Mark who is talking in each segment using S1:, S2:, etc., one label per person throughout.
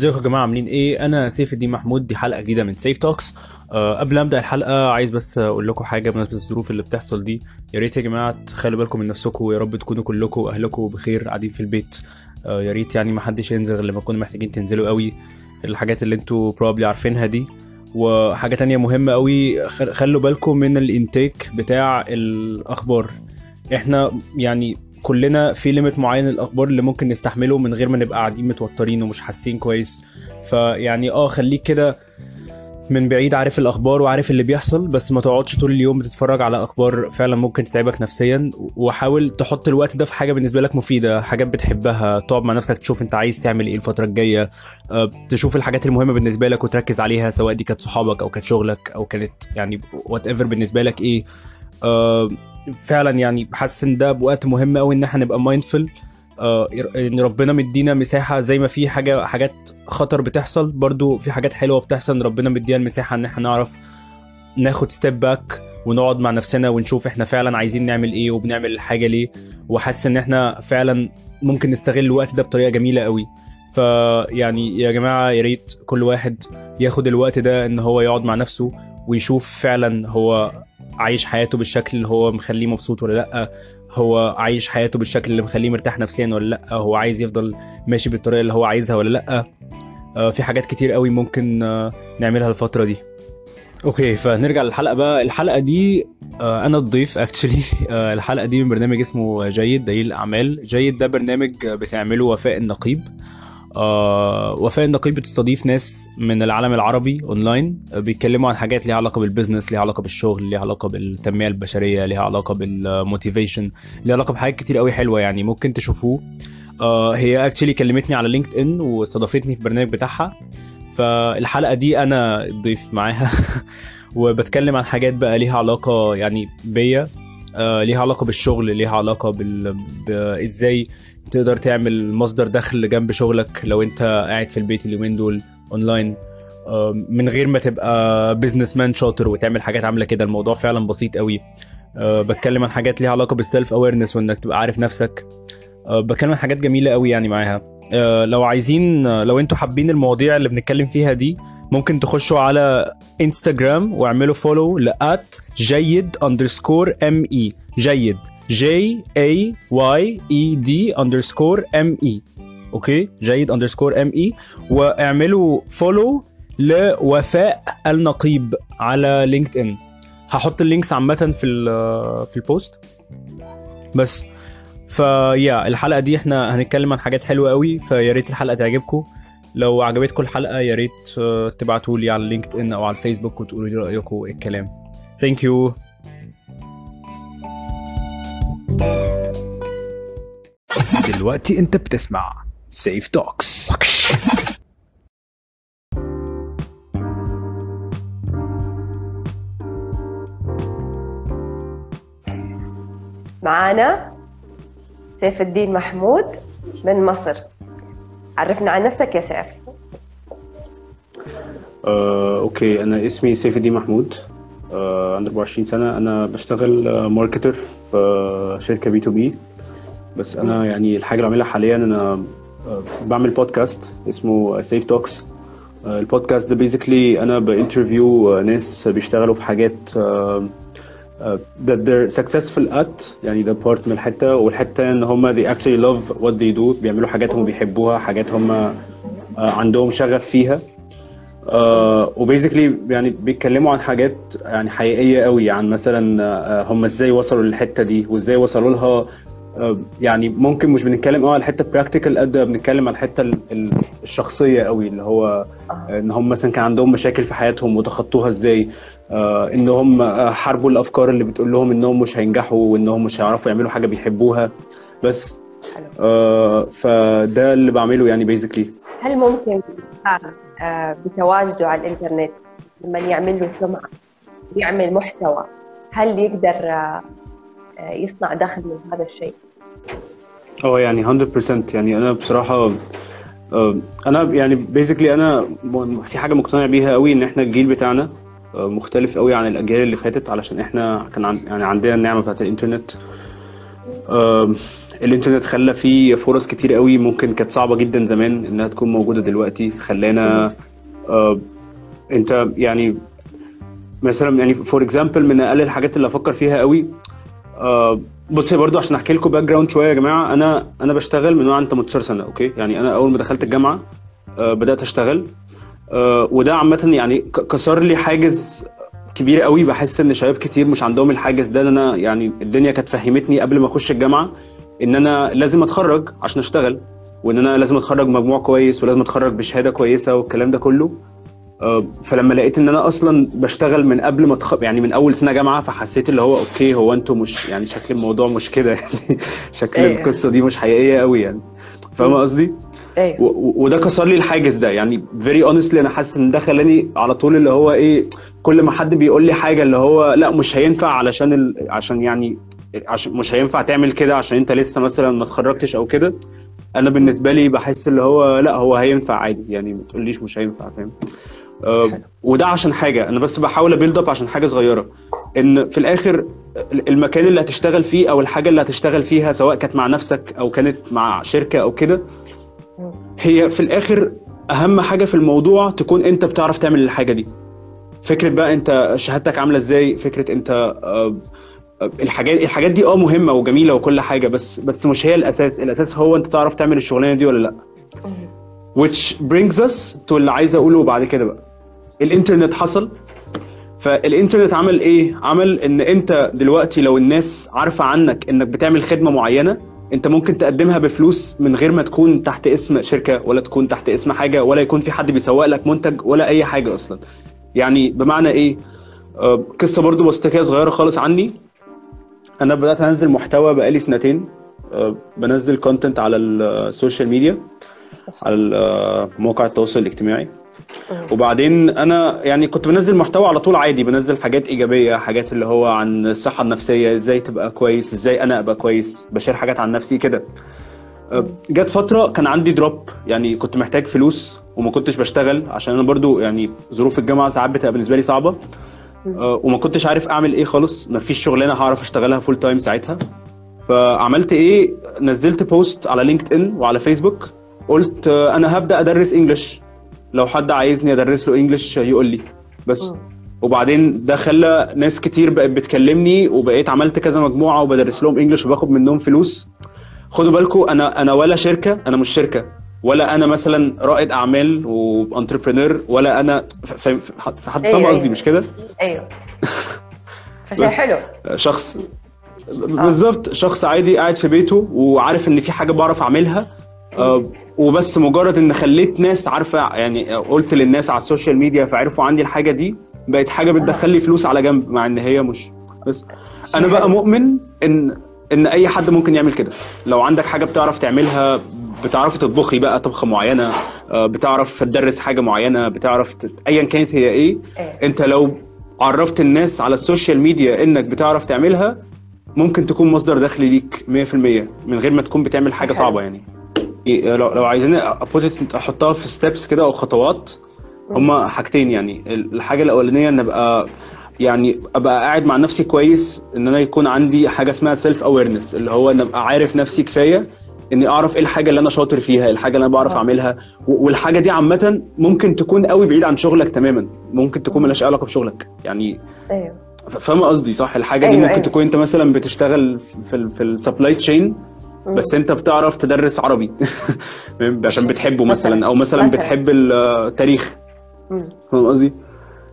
S1: ازيكم يا جماعة؟ عاملين إيه؟ أنا سيف الدين محمود دي حلقة جديدة من سيف Talks أه قبل ما أبدأ الحلقة عايز بس أقول لكم حاجة بمناسبة الظروف اللي بتحصل دي. يا ريت يا جماعة تخلوا بالكم من نفسكم ويا رب تكونوا كلكم واهلكم بخير قاعدين في البيت. أه يا ريت يعني ما حدش ينزل غير لما تكونوا محتاجين تنزلوا قوي. الحاجات اللي أنتوا probably عارفينها دي. وحاجة تانية مهمة قوي خل- خلوا بالكم من ال intake بتاع الأخبار. إحنا يعني كلنا في limit معين الاخبار اللي ممكن نستحمله من غير ما نبقى قاعدين متوترين ومش حاسين كويس. فيعني آه خليك كده من بعيد عارف الأخبار وعارف اللي بيحصل بس ما تقعدش طول اليوم بتتفرج على أخبار فعلا ممكن تتعبك نفسيا. وحاول تحط الوقت ده في حاجة بالنسبة لك مفيدة حاجات بتحبها تقعد مع نفسك تشوف أنت عايز تعمل إيه الفترة الجاية. آه، تشوف الحاجات المهمة بالنسبة لك وتركز عليها سواء دي كانت صحابك أو كانت شغلك أو كانت يعني whatever بالنسبة لك إيه. آه، فعلا يعني حاسس إن ده وقت مهم قوي إن إحنا نبقى mindful إن ربنا مدينا مساحة زي ما في حاجة حاجات خطر بتحصل برضو في حاجات حلوة بتحصل ربنا مدينا المساحة إن إحنا نعرف ناخد step back ونقعد مع نفسنا ونشوف إحنا فعلا عايزين نعمل إيه وبنعمل الحاجة ليه. وحاسس إن إحنا فعلا ممكن نستغل الوقت ده بطريقة جميلة قوي فيعني يا جماعة يا ريت كل واحد ياخد الوقت ده إن هو يقعد مع نفسه ويشوف فعلا هو عايش حياته بالشكل اللي هو مخليه مبسوط ولا لأ؟ هو عايش حياته بالشكل اللي مخليه مرتاح نفسيا ولا لأ؟ هو عايز يفضل ماشي بالطريقة اللي هو عايزها ولا لأ؟ آه، في حاجات كتير قوي ممكن آه، نعملها الفترة دي. okay فنرجع للحلقة بقى. الحلقة دي آه، أنا الضيف actually الحلقة دي من برنامج اسمه Guide دليل الاعمال Guide ده برنامج بتعمله وفاء النقيب. آه وفاء النقيب بتستضيف ناس من العالم العربي اونلاين آه، بيتكلموا عن حاجات ليها علاقة بال business ليها علاقة بالشغل ليها علاقة بالتنمية البشرية ليها علاقة بال motivation ليها علاقة بحاجات كتير قوي حلوة يعني ممكن تشوفوه. آه هي actually كلمتني على LinkedIn واستضافتني في البرنامج بتاعها. فالحلقة دي أنا ضيف معاها وبتكلم عن حاجات بقى ليها علاقة يعني بيا ليها علاقة بالشغل ليها علاقة بال إزاي تقدر تعمل مصدر دخل جنب شغلك لو انت قاعد في البيت اليومين دول اونلاين من غير ما تبقى businessman شاطر وتعمل حاجات عاملة كده. الموضوع فعلا بسيط قوي. آه، بتكلم عن حاجات ليها علاقة بال self-awareness وإنك تبقى عارف نفسك. آه، بتكلم عن حاجات جميلة قوي يعني معاها. آه، لو عايزين لو أنتوا حابين المواضيع اللي بنتكلم فيها دي ممكن تخشوا على انستجرام واعملوا follow ل at جيد underscore M E جيد. Y A D underscore E okay جيد underscore M E واعملوا follow لوفاء النقيب على لينكد ان هحط ال links عامة في في ال post بس. فيا الحلقة دي إحنا هنتكلم عن حاجات حلوة قوي فيا ريت الحلقة تعجبكم. لو عجبتكم الحلقة يا ريت تبعتوا لي على لينكد ان أو على الفيسبوك وتقولوا لي رأيكم إيه الكلام thank you دلوقتي انت بتسمع سيف Talks
S2: معانا سيف الدين محمود من مصر. عرفنا عن نفسك يا سيف.
S3: آه، okay. أنا اسمي سيف الدين محمود. عندي 24 سنة. أنا بشتغل آه، marketer في شركة B2B. بس أنا يعني الحاجة اللي بعملها حاليا أنا آه، بعمل بودكاست اسمه سيف Talks ال podcast ده basically أنا ب interview آه، ناس بيشتغلوا في حاجات آه، آه، that they're successful at يعني ده part من الحتة. والحتة إن هم they actually love what they do بيعملوا حاجات هم بيحبوها حاجات هم آه، عندهم شغف فيها. آه و basically يعني بيتكلموا عن حاجات يعني حقيقية قوي عن مثلا آه هم إزاي وصلوا للحتة دي وإزاي وصلوا لها. آه يعني ممكن مش بنتكلم آه على الحتة practical قد ما بنتكلم على الحتة ال- ال- الشخصية قوي اللي هو آه، إن هم مثلا كان عندهم مشاكل في حياتهم وتخطوها إزاي. إن هم حاربوا الأفكار اللي بتقول لهم إنهم مش هينجحوا وإنهم مش هيعرفوا يعملوا حاجة بيحبوها. بس فده اللي بعمله يعني بيزيكلي
S2: هل ممكن بتواجده على الإنترنت. لما يعمل له سمعة يعمل محتوى هل يقدر آه، آه، يصنع دخل من هذا الشيء؟
S3: آه يعني 100% يعني أنا بصراحة آه، أنا يعني basically أنا في حاجة مقتنع بيها قوي إن إحنا الجيل بتاعنا آه، مختلف قوي عن الأجيال اللي فاتت علشان إحنا كان عن يعني عندنا النعمة بتاعت الإنترنت.
S1: الإنترنت خلى فيه فرص كتير قوي ممكن كانت صعبة جدا زمان إنها تكون موجودة دلوقتي. خلانا آه أنت يعني مثلا يعني for example من أقل الحاجات اللي أفكر فيها قوي آه بص برضو عشان أحكي لكم background شوية يا جماعة أنا أنا بشتغل من وأنا 18 سنة okay؟ يعني أنا أول ما دخلت الجامعة آه بدأت أشتغل آه وده عامة يعني كسر لي حاجز كبير قوي. بحس إن شباب كتير مش عندهم الحاجز ده إن أنا يعني الدنيا كانت فهمتني قبل ما أخش الجامعة. إن أنا لازم أتخرج عشان أشتغل وإن أنا لازم أتخرج مجموع كويس ولازم أتخرج بشهادة كويسة والكلام ده كله. آه، فلما لقيت إن أنا أصلا بشتغل من قبل ما تخ... يعني من أول سنة جامعة فحسيت اللي هو أوكي هو أنتوا مش يعني شكل الموضوع مش كده يعني. شكل
S2: أيوة.
S1: القصة دي مش حقيقية قوي يعني. فاهمة قصدي؟
S2: أيوه.
S1: و- وده كسر لي الحاجز ده يعني. very honestly أنا حاسس إن ده خلاني على طول اللي هو إيه كل ما حد بيقول لي حاجة اللي هو لأ مش هينفع علشان ال... عشان يعني عشان مش هينفع تعمل كده عشان انت لسه مثلا ما اتخرجتش أو كده. أنا بالنسبة لي بحس اللي هو لا هو هينفع عادي يعني ما تقوليش مش هينفع فاهم؟ آه،. وده عشان حاجة. أنا بس بحاول a build up عشان حاجة صغيرة. إن في الآخر المكان اللي هتشتغل فيه أو الحاجة اللي هتشتغل فيها سواء كانت مع نفسك أو كانت مع شركة أو كده هي في الآخر أهم حاجة في الموضوع تكون أنت بتعرف تعمل الحاجة دي. فكرة بقى أنت شهادتك عاملة إزاي فكرة أنت آه، الحاجات الحاجات دي آه مهمة وجميلة وكل حاجة بس بس مش هي الأساس. الأساس هو أنت تعرف تعمل الشغلانة دي ولا لأ. Which brings us to اللي عايز أقوله بعد كده بقى. الإنترنت حصل. فالإنترنت عمل إيه؟ عمل إن أنت دلوقتي لو الناس عارفة عنك إنك بتعمل خدمة معينة أنت ممكن تقدمها بفلوس من غير ما تكون تحت اسم شركة ولا تكون تحت اسم حاجة ولا يكون في حد بيسوق لك منتج ولا أي حاجة أصلا. يعني بمعنى إيه؟ آه، قصة برضو بسيطة صغيرة خالص عني. أنا بدأت أنزل محتوى بقالي سنتين. آه، بنزل content على ال social media على آه، مواقع التواصل الاجتماعي. وبعدين أنا يعني كنت بنزل محتوى على طول عادي بنزل حاجات إيجابية حاجات اللي هو عن الصحة النفسية إزاي تبقى كويس إزاي أنا أبقى كويس ب share حاجات عن نفسي كده. جت فترة كان عندي drop يعني كنت محتاج فلوس وما كنتش بشتغل عشان أنا برضو يعني ظروف الجامعة ساعات بتبقى بالنسبة لي صعبة. وما كنتش عارف أعمل إيه خالص. ما فيش شغلانة هعرف أشتغلها full time ساعتها. فعملت إيه؟ نزلت post على لينكد ان وعلى فيسبوك قلت أه، أنا هبدأ أدرس English لو حد عايزني أدرس له English يقول لي. بس. وبعدين ده خلى ناس كتير بقت بتكلمني وبقيت عملت كذا مجموعة وبدرس لهم English وباخد منهم فلوس. خدوا بالكم أنا أنا ولا شركة أنا مش شركة. ولا أنا مثلا رائد أعمال و entrepreneur ولا أنا فاهم في حد فاهم
S2: أيوة،
S1: قصدي
S2: أيوة.
S1: مش كده؟
S2: أيوه. فشيء. حلو.
S1: شخص بالظبط شخص عادي قاعد في بيته وعارف إن في حاجة بعرف أعملها آه، وبس مجرد إن خليت ناس عارفة يعني قلت للناس على ال social media فعرفوا عندي الحاجة دي بقت حاجة بتدخل لي فلوس على جنب مع إن هي مش بس. أنا بقى مؤمن ان إن أي حد ممكن يعمل كده. لو عندك حاجة بتعرف تعملها بتعرفي تطبخي بقى طبخة معينة؟ آه، بتعرف تدرس حاجة معينة؟ بتعرف تت... ايا كانت هي إيه؟
S2: إيه.
S1: أنت لو عرفت الناس على ال social media إنك بتعرف تعملها ممكن تكون مصدر دخل ليك 100% من غير ما تكون بتعمل
S2: حاجة.
S1: صعبة يعني. إيه، لو لو عايزين احطها في steps كده أو خطوات هما حاجتين يعني. الحاجة الأولانية إن أبقى يعني أبقى قاعد مع نفسي كويس إن أنا يكون عندي حاجة اسمها self-awareness اللي هو إن أبقى عارف نفسي كفاية إني أعرف إيه الحاجة اللي أنا شاطر فيها الحاجة اللي أنا بعرف
S2: آه.
S1: أعملها والحاجة دي عامة ممكن تكون قوي بعيد عن شغلك تماما ممكن تكون ملهاش علاقة بشغلك يعني أيوه فاهمة قصدي صح الحاجة دي
S2: أيوة،
S1: ممكن
S2: أيوة.
S1: تكون أنت مثلا بتشتغل في في ال supply chain بس أنت بتعرف تدرس عربي؟ عشان بتحبه مثلا. أو مثلا. بتحب التاريخ
S2: مم.
S1: فاهم قصدي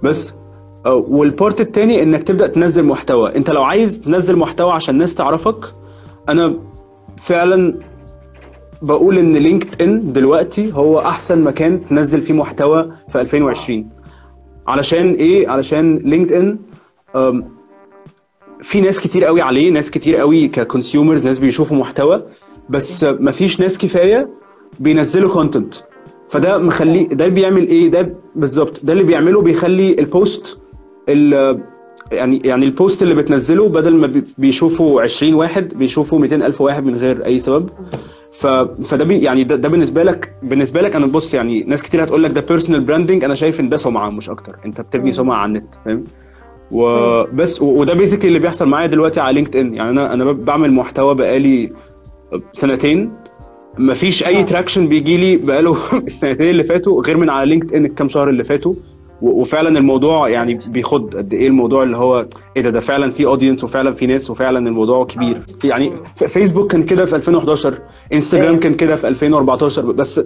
S1: بس آه، وال part التاني إنك تبدأ تنزل محتوى أنت لو عايز تنزل محتوى عشان الناس تعرفك أنا فعلا بقول إن لينكد إن دلوقتي هو أحسن مكان تنزل فيه محتوى في 2020 علشان إيه؟ علشان لينكد إن في ناس كتير قوي عليه ناس كتير قوي ك consumers ناس بيشوفوا محتوى بس مفيش ناس كفاية بينزلوا content فده مخليه ده بيعمل إيه؟ ده بالظبط ده اللي بيعمله بيخلي ال post ال- يعني يعني ال post اللي بتنزله بدل ما بي- بيشوفوا 20 واحد بيشوفوا 200 ألف واحد من غير أي سبب. ف... فده بي يعني ده, ده بالنسبة لك بالنسبة لك أنا بص يعني ناس كتير هتقول لك ده personal branding أنا شايف إن ده سمعة مش أكتر. أنت بتبني سمعة على النت فاهم؟ وبس و- وده basically اللي بيحصل معايا دلوقتي على لينكد ان يعني أنا أنا بعمل محتوى بقالي سنتين. مفيش
S2: أي.
S1: traction بيجي لي بقاله السنتين اللي فاتوا غير من على لينكد ان الكام شهر اللي فاتوا. وفعلا الموضوع يعني بيخض قد إيه الموضوع اللي هو إيه ده ده فعلا في audience وفعلا في ناس وفعلا الموضوع كبير يعني فيسبوك كان كده في 2011 انستجرام
S2: أيوة.
S1: كان كده في 2014 بس.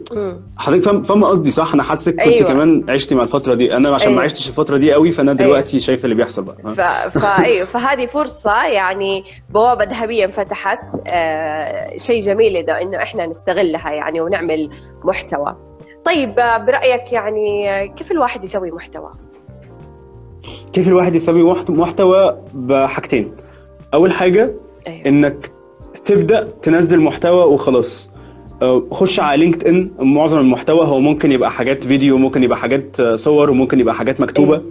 S1: حضرتك فاهم فاهمه قصدي صح أنا حاسك كنت
S2: أيوة.
S1: كمان عشتي مع الفترة دي أنا عشان ما
S2: أيوة.
S1: عشتش الفترة دي قوي فأنا دلوقتي شايف اللي بيحصل بقى
S2: ف... فايوه فهذه فرصة يعني بوابة ذهبية انفتحت آه شيء جميل إذا إنه إحنا نستغلها يعني ونعمل محتوى طيب آه، برأيك يعني آه، كيف الواحد يسوي محتوى؟
S1: كيف الواحد يسوي محت- محتوى بحاجتين؟ أول حاجة
S2: أيوه.
S1: إنك تبدأ تنزل محتوى وخلاص. آه، خش على لينكد ان معظم المحتوى هو ممكن يبقى حاجات فيديو ممكن يبقى حاجات صور وممكن يبقى حاجات
S2: مكتوبة.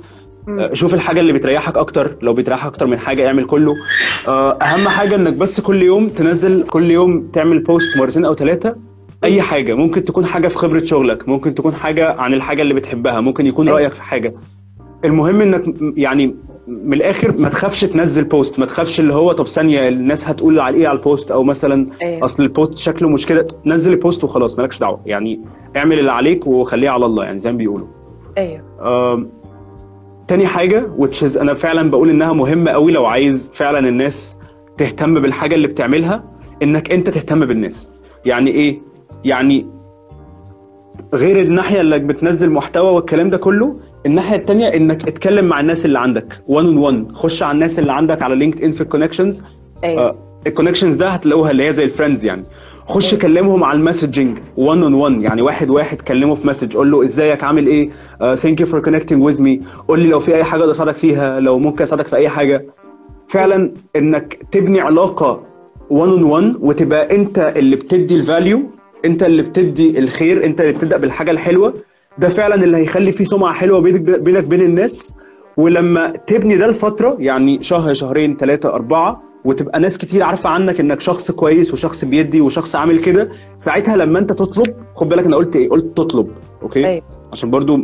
S1: آه، شوف الحاجة اللي بتريحك أكتر. لو بتريحك أكتر من حاجة اعمل كله. أهم حاجة إنك بس كل يوم تنزل كل يوم تعمل post مرتين أو ثلاثة أي حاجة. ممكن تكون حاجة في خبرة شغلك ممكن تكون حاجة عن الحاجة اللي بتحبها ممكن يكون
S2: أيوة.
S1: رأيك في حاجة. المهم إنك يعني من الآخر ما تخافش تنزل post ما تخافش اللي هو طب ثانية الناس هتقول على إيه على ال post أو مثلا
S2: أيوة.
S1: أصل ال post شكله مش كده نزل ال post وخلاص مالكش دعوة. يعني اعمل اللي عليك وخليه على الله يعني زي ما بيقولوا.
S2: أيوه.
S1: آم، تاني حاجة which is أنا فعلا بقول إنها مهمة قوي لو عايز فعلا الناس تهتم بالحاجة اللي بتعملها إنك أنت تهتم بالناس. يعني إيه؟ يعني غير الناحية اللي بتنزل محتوى والكلام ده كله الناحية التانية إنك اتكلم مع الناس اللي عندك one on one. خش على الناس اللي عندك على لينكد إن في ال
S2: connections
S1: أيوه. ال connections ده هتلاقوها اللي هي زي ال friends يعني. خش كلمهم على ال messaging 1 on 1 يعني واحد واحد كلمه في message قول له إزيك عامل إيه؟ thank you for connecting with me قول لي لو في أي حاجة أقدر أساعدك فيها لو ممكن أساعدك في أي حاجة. فعلا إنك تبني علاقة 1 on 1 وتبقى أنت اللي بتدي ال value انت اللي بتدي الخير انت اللي بتبدأ بالحاجة الحلوة. ده فعلا اللي هيخلي فيه سمعة حلوة بينك بينك بين الناس. ولما تبني ده لفتره يعني شهر شهرين ثلاثة أربعة وتبقى ناس كتير عارفة عنك إنك شخص كويس وشخص بيدي وشخص عامل كده ساعتها لما انت تطلب خد بالك أنا قلت إيه؟ قلت تطلب okay؟
S2: أيوة.
S1: عشان برضو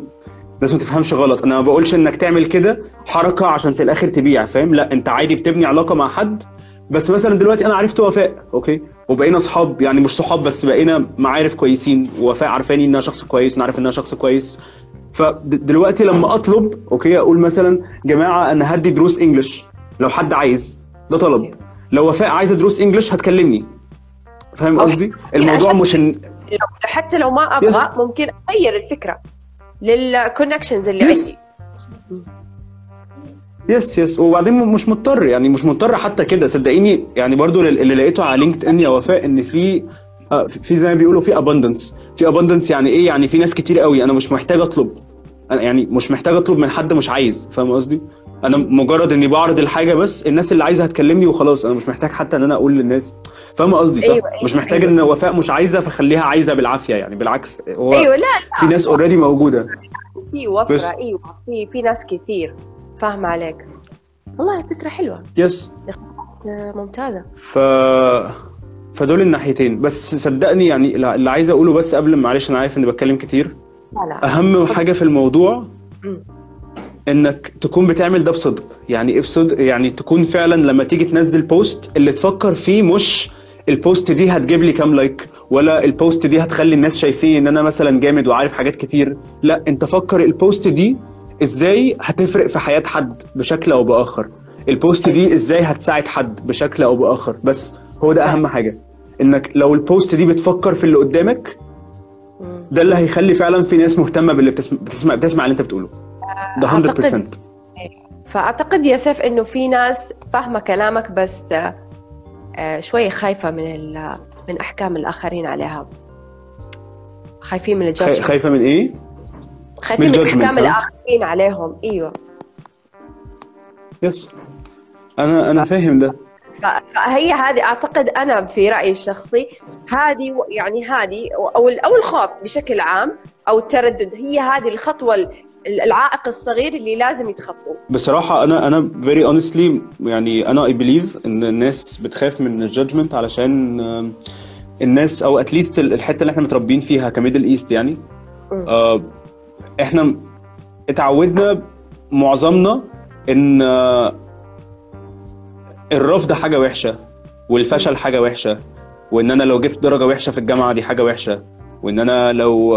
S1: الناس ما تفهمش غلط. أنا ما بقولش إنك تعمل كده حركة عشان في الآخر تبيع فاهم؟ لا أنت عادي بتبني علاقة مع حد بس مثلا دلوقتي أنا عرفت وفاء okay؟ وبقينا اصحاب يعني مش صحاب بس بقينا معارف كويسين. ووفاء عارفاني إنها شخص كويس وأنا عارف إنها شخص كويس. فدلوقتي لما أطلب okay؟ أقول مثلا جماعة أنا هدي دروس English لو حد عايز. ده طلب. لو وفاء عايزة دروس English هتكلمني. فاهم. قصدي؟ الموضوع
S2: عشان-
S1: مش.
S2: لو حتى لو ما أبغى ممكن أغير الفكرة لل connections اللي
S1: Yes.
S2: عندي.
S1: yes yes وبعدين مش مضطر يعني مش مضطر حتى كده. صدقيني يعني برضو اللي لقيته على لينكد ان يا وفاء إن في آه، في زي ما بيقولوا في abundance في abundance يعني إيه؟ يعني في ناس كتير قوي. أنا مش محتاج أطلب. يعني مش محتاج أطلب من حد مش عايز. فاهم قصدي؟ أنا مجرد إني بعرض الحاجة بس الناس اللي عايزة هتكلمني وخلاص. أنا مش محتاج حتى إن أنا أقول للناس. فاهم قصدي؟ صح؟
S2: أيوة، أيوة،
S1: مش محتاج
S2: أيوة.
S1: إن وفاء مش عايزة فخليها عايزة بالعافية يعني. بالعكس هو
S2: أيوه لا لا
S1: في ناس already موجودة.
S2: في
S1: وفرة
S2: أيوه. في في ناس كثير فاهمه عليك. والله فكرة حلوة.
S1: yes
S2: آه، ممتازة.
S1: ف فدول الناحيتين. بس صدقني يعني اللي عايز أقوله بس قبل معلش أنا عارف إني بتكلم كتير.
S2: لا لا.
S1: أهم حاجة في الموضوع
S2: مم.
S1: إنك تكون بتعمل ده بصدق. يعني إيه بصدق؟ يعني تكون فعلا لما تيجي تنزل post اللي تفكر فيه مش ال post دي هتجيب لي كام like ولا ال post دي هتخلي الناس شايفين إن أنا مثلا جامد وعارف حاجات كتير. لا أنت فكر ال post دي إزاي هتفرق في حياة حد بشكل أو بآخر؟ ال post دي إزاي هتساعد حد بشكل أو بآخر؟ بس هو ده أهم حاجة إنك لو ال post دي بتفكر في اللي قدامك. ده اللي هيخلي فعلا في ناس مهتمة باللي بتسمع بتسمع, بتسمع اللي انت بتقوله. ده 100%
S2: أعتقد- فأعتقد يا سيف إنه في ناس فاهمة كلامك بس آه، آه، شوية خايفة من ال- من أحكام الآخرين عليها. خايفين من
S1: خاي-
S2: ال judge
S1: خايفة من إيه؟
S2: خايفين
S1: من
S2: احكام؟ الاخرين عليهم. إيوه.
S1: yes أنا أنا فاهم ده.
S2: فهي هذه أعتقد أنا في رأيي الشخصي هذه يعني هذه أو أو الخوف بشكل عام أو التردد. هي هذه الخطوة ال- العائق الصغير اللي لازم يتخطوه.
S1: بصراحة أنا أنا very honestly يعني أنا I believe إن الناس بتخاف من ال judgment علشان الناس أو at least الحتة اللي إحنا متربيين فيها ك Middle East
S2: يعني.
S1: آه، إحنا اتعودنا معظمنا إن آه، الرفض حاجة وحشة والفشل حاجة وحشة وان أنا لو جبت درجة وحشة في الجامعة دي حاجة وحشة وان أنا لو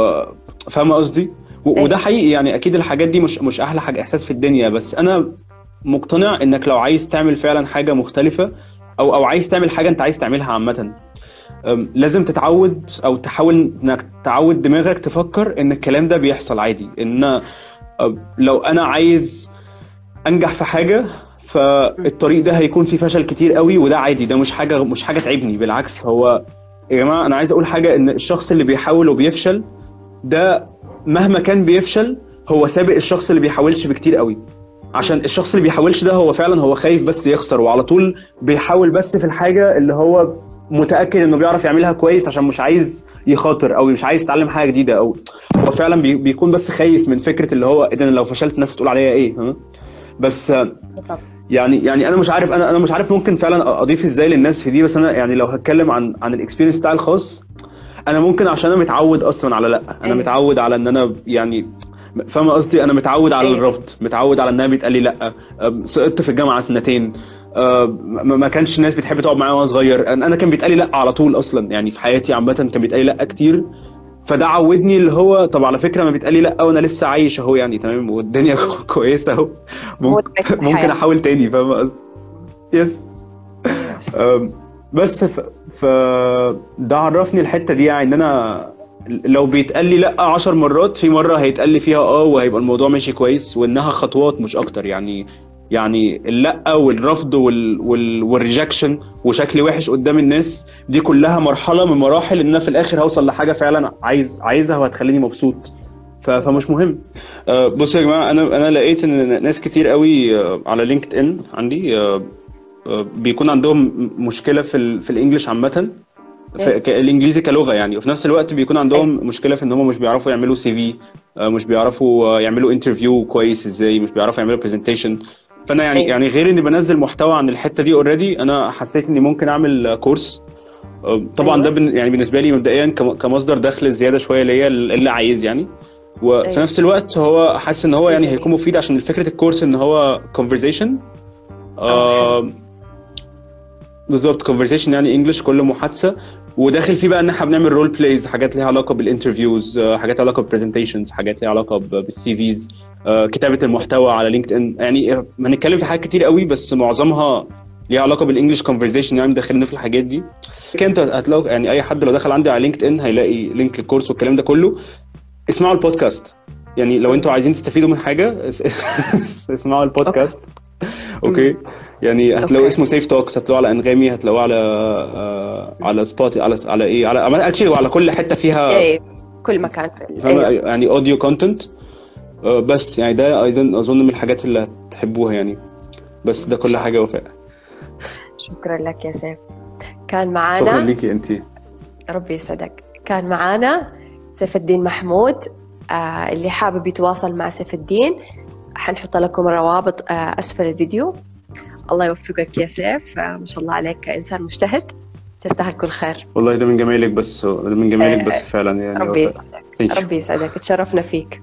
S1: فاهمة قصدي و-
S2: أيوة.
S1: وده حقيقي يعني أكيد الحاجات دي مش مش أحلى حاجة إحساس في الدنيا بس أنا مقتنع إنك لو عايز تعمل فعلا حاجة مختلفة أو أو عايز تعمل حاجة أنت عايز تعملها عامة لازم تتعود أو تحاول إنك تعود دماغك تفكر إن الكلام ده بيحصل عادي. إن لو أنا عايز أنجح في حاجة فالطريق ده هيكون فيه فشل كتير قوي وده عادي. ده مش حاجة مش حاجة تعبني. بالعكس هو يا جماعة أنا عايز أقول حاجة إن الشخص اللي بيحاول وبيفشل ده مهما كان بيفشل هو سابق الشخص اللي بيحاولش بكتير قوي. عشان الشخص اللي بيحاولش ده هو فعلا هو خايف بس يخسر وعلى طول بيحاول بس في الحاجة اللي هو متأكد إنه بيعرف يعملها كويس عشان مش عايز يخاطر أو مش عايز يتعلم حاجة جديدة أو هو فعلا بي- بيكون بس خايف من فكرة اللي هو ده أنا لو فشلت الناس هتقول عليا إيه ها؟ بس. يعني يعني أنا مش عارف أنا أنا مش عارف ممكن فعلا أضيف إزاي للناس في دي بس أنا يعني لو هتكلم عن عن ال experience بتاعي الخاص أنا ممكن عشان أنا متعود أصلا على لأ أنا
S2: أيوة.
S1: متعود على إن أنا يعني فاهمة قصدي؟ أنا متعود على
S2: أيوة.
S1: الرفض متعود على إنها بيتقال لي لأ. سقطت في الجامعة سنتين. ما كانش الناس بتحب تقعد معايا وأنا صغير. أنا أنا كان بيتقال لي لأ على طول أصلا. يعني في حياتي عامة كان بيتقال لي لأ كتير. فده عودني اللي هو طب على فكرة ما بيتقال لي لأ وأنا لسه عايش أهو يعني تمام؟ والدنيا كويسة أهو. ممكن. ممكن أحاول تاني فاهم قصدي؟ yes بس ف... ف ده عرفني الحتة دي يعني إن أنا لو بيتقال لي لأ 10 مرات في مرة هيتقال لي فيها آه وهيبقى الموضوع ماشي كويس وإنها خطوات مش أكتر. يعني يعني اللأ والرفض وال... وال... وال rejection وشكلي وحش قدام الناس دي كلها مرحلة من مراحل إن أنا في الآخر هوصل لحاجة فعلا عايز عايزها وهتخليني مبسوط. فمش مهم. أه بصوا يا جماعة أنا أنا لقيت إن ناس كتير قوي آه، على لينكد إن عندي آه، آه، بيكون عندهم مشكلة في ال... في ال
S2: English
S1: عامة. الإنجليزي كلغة يعني وفي نفس الوقت بيكون عندهم مشكلة في إن هم مش بيعرفوا يعملوا CV مش بيعرفوا آه، يعملوا interview كويس إزاي مش بيعرفوا يعملوا presentation فأنا يعني
S2: أيوة.
S1: يعني غير إني بنزل محتوى عن الحتة دي already أنا حسيت إني ممكن أعمل آه، course آه، طبعا
S2: أيوة.
S1: ده يعني بالنسبة لي مبدئيا كم- كمصدر دخل زيادة شوية ليا اللي عايز يعني وفي
S2: أيوة.
S1: نفس الوقت هو حاسس إن هو يعني. هيكون مفيد عشان فكرة ال course إن هو
S2: آه،
S1: آه بالظبط conversation يعني English كل محادثة. وداخل فيه بقى إن إحنا بنعمل role plays حاجات ليها علاقة بال interviews آه، حاجات ليها علاقة بال presentations حاجات ليها علاقة بال CVs كتابة المحتوى على لينكد ان يعني آه، هنتكلم في حاجات كتير قوي بس معظمها ليها علاقة بال English conversation يعني داخلين في الحاجات دي. أنت هتلاقوا يعني أي حد لو دخل عندي على لينكد ان هيلاقي link ال course والكلام ده كله. اسمعوا البودكاست يعني لو أنتوا عايزين تستفيدوا من حاجة اس- اسمعوا ال podcast okay. يعني هتلاقوا. اسمه سيف توكس هتلاقوه على أنغامي هتلاقوه على آه، على Spot على على إيه على actually وعلى كل حتة فيها
S2: إيه كل مكان.
S1: فاهمة؟
S2: أيوة.
S1: يعني audio content بس يعني ده أيضا أظن من الحاجات اللي هتحبوها يعني. بس ده كل حاجة وفاء.
S2: شكرا لك يا سيف. كان
S1: شكرا
S2: معانا
S1: ليكي انت
S2: ربي يسعدك. كان معانا سيف الدين محمود آه اللي حابب يتواصل مع سيف الدين حنحط لكم الروابط آه أسفل الفيديو. الله يوفقك يا سيف. ما شاء الله عليك إنسان مجتهد. تستاهل كل خير.
S1: والله ده من جمالك بس ده من جمالك
S2: آه،
S1: بس فعلا يعني.
S2: ربي. يسعدك. ربي يسعدك. تشرفنا فيك.